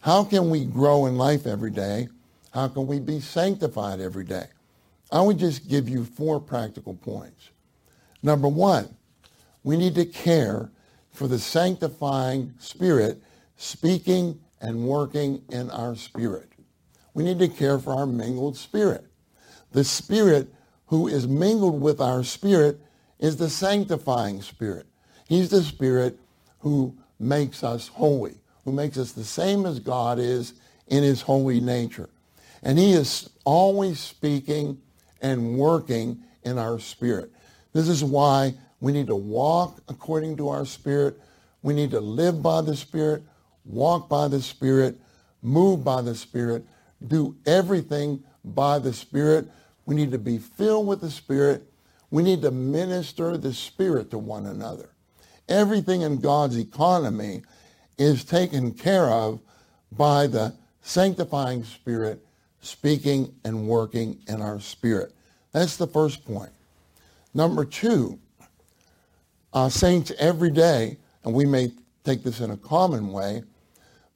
How can we grow in life every day? How can we be sanctified every day? I would just give you four practical points. Number one, we need to care for the sanctifying spirit speaking and working in our spirit. We need to care for our mingled spirit. The spirit who is mingled with our spirit is the sanctifying spirit. He's the spirit who makes us holy, who makes us the same as God is in his holy nature. And he is always speaking and working in our spirit. This is why we need to walk according to our spirit. We need to live by the spirit, walk by the spirit, move by the spirit, do everything by the spirit. We need to be filled with the spirit. We need to minister the spirit to one another. Everything in God's economy is taken care of by the sanctifying spirit speaking and working in our spirit. That's the first point. Number two, uh, saints every day, and we may take this in a common way,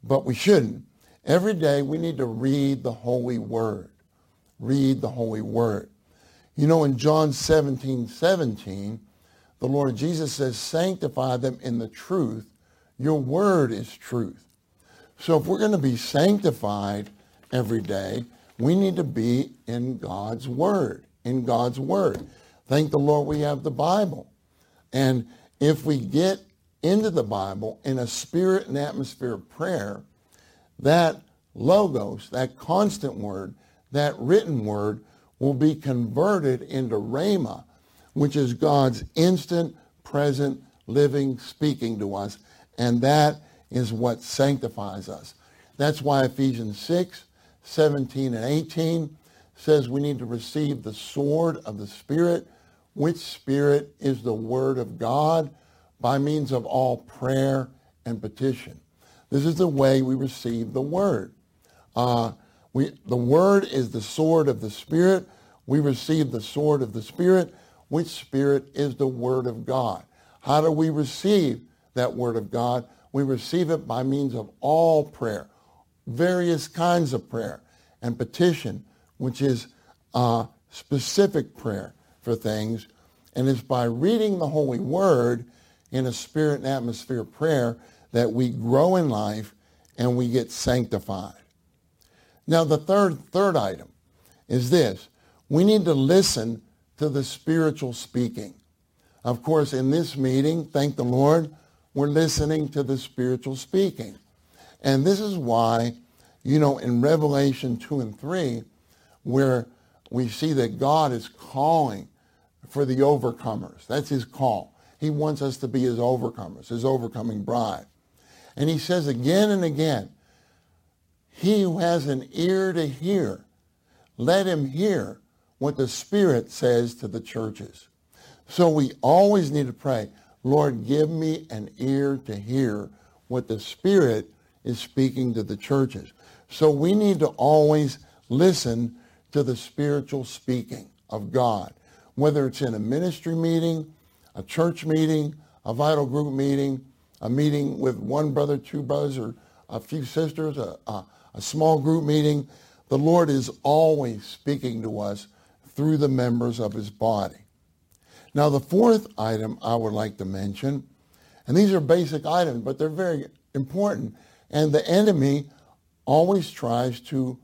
but we shouldn't. Every day we need to read the Holy Word. Read the Holy Word. You know, in John 17, 17, the Lord Jesus says, sanctify them in the truth. Your word is truth. So if we're going to be sanctified every day, we need to be in God's word, in God's word. Thank the Lord we have the Bible. And if we get into the Bible in a spirit and atmosphere of prayer, that logos, that constant word, that written word will be converted into rhema, which is God's instant, present, living, speaking to us. And that is what sanctifies us. That's why Ephesians 6, 17 and 18 says we need to receive the sword of the Spirit, which Spirit is the Word of God by means of all prayer and petition. This is the way we receive the Word. Uh, we, the Word is the sword of the Spirit. We receive the sword of the Spirit, which Spirit is the Word of God. How do we receive that Word of God? We receive it by means of all prayer, various kinds of prayer, and petition, which is uh, specific prayer for things. And it's by reading the Holy Word in a spirit and atmosphere of prayer that we grow in life and we get sanctified. Now the third, third item is this. We need to listen to the spiritual speaking. Of course, in this meeting, thank the Lord, we're listening to the spiritual speaking. And this is why, you know, in Revelation 2 and 3, where we see that God is calling for the overcomers. That's his call. He wants us to be his overcomers, his overcoming bride. And he says again and again, he who has an ear to hear, let him hear what the Spirit says to the churches. So we always need to pray, Lord, give me an ear to hear what the Spirit is speaking to the churches. So we need to always listen to the spiritual speaking of God, whether it's in a ministry meeting, a church meeting, a vital group meeting, a meeting with one brother, two brothers, or a few sisters, a, a, a small group meeting. The Lord is always speaking to us through the members of his body. Now, the fourth item I would like to mention, and these are basic items, but they're very important, and the enemy always tries to,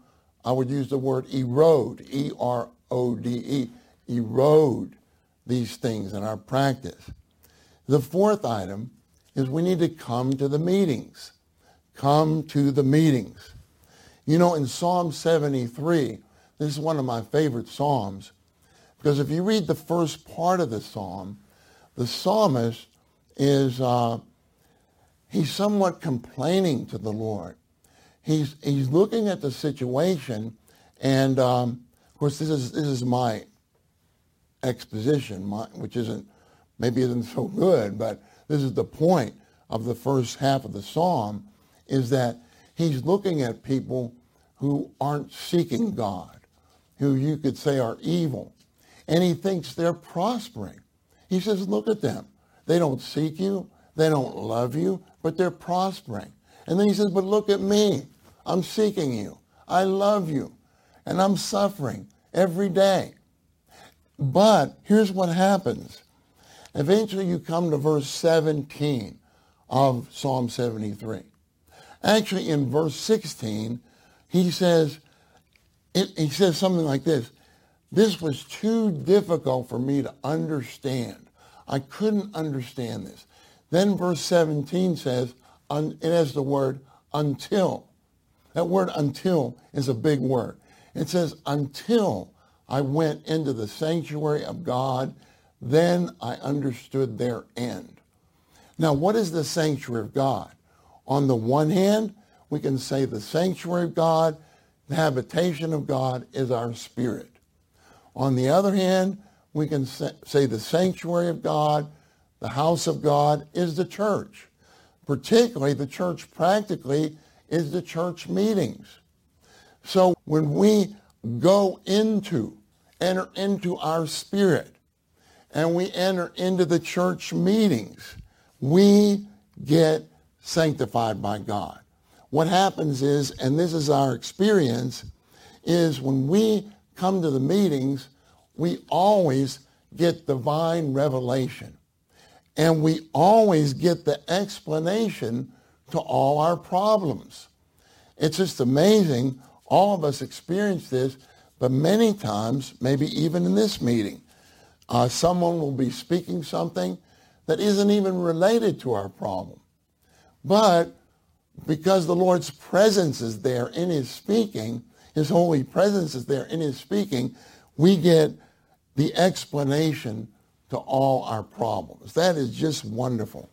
I would use the word erode, E-R-O-D-E, erode these things in our practice. The fourth item is we need to come to the meetings. Come to the meetings. You know, in Psalm 73, this is one of my favorite Psalms, because if you read the first part of the Psalm, the psalmist is, uh, he's somewhat complaining to the Lord. He's, he's looking at the situation, and um, of course, this is, this is my exposition, my, which isn't, maybe isn't so good, but this is the point of the first half of the psalm, is that he's looking at people who aren't seeking God, who you could say are evil, and he thinks they're prospering. He says, look at them. They don't seek you. They don't love you, but they're prospering. And then he says, but look at me. I'm seeking you. I love you. And I'm suffering every day. But here's what happens. Eventually you come to verse 17 of Psalm 73. Actually, in verse 16, he says, he says something like this. This was too difficult for me to understand. I couldn't understand this. Then verse 17 says, it has the word until. That word until is a big word. It says, until I went into the sanctuary of God, then I understood their end. Now, what is the sanctuary of God? On the one hand, we can say the sanctuary of God, the habitation of God is our spirit. On the other hand, we can say the sanctuary of God, the house of God is the church. Particularly the church practically is the church meetings. So when we go into, enter into our spirit, and we enter into the church meetings, we get sanctified by God. What happens is, and this is our experience, is when we come to the meetings, we always get divine revelation. And we always get the explanation to all our problems. It's just amazing. All of us experience this, but many times, maybe even in this meeting, uh, someone will be speaking something that isn't even related to our problem. But because the Lord's presence is there in his speaking, his holy presence is there in his speaking, we get the explanation to all our problems. That is just wonderful.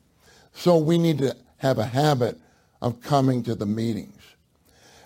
So we need to have a habit of coming to the meetings.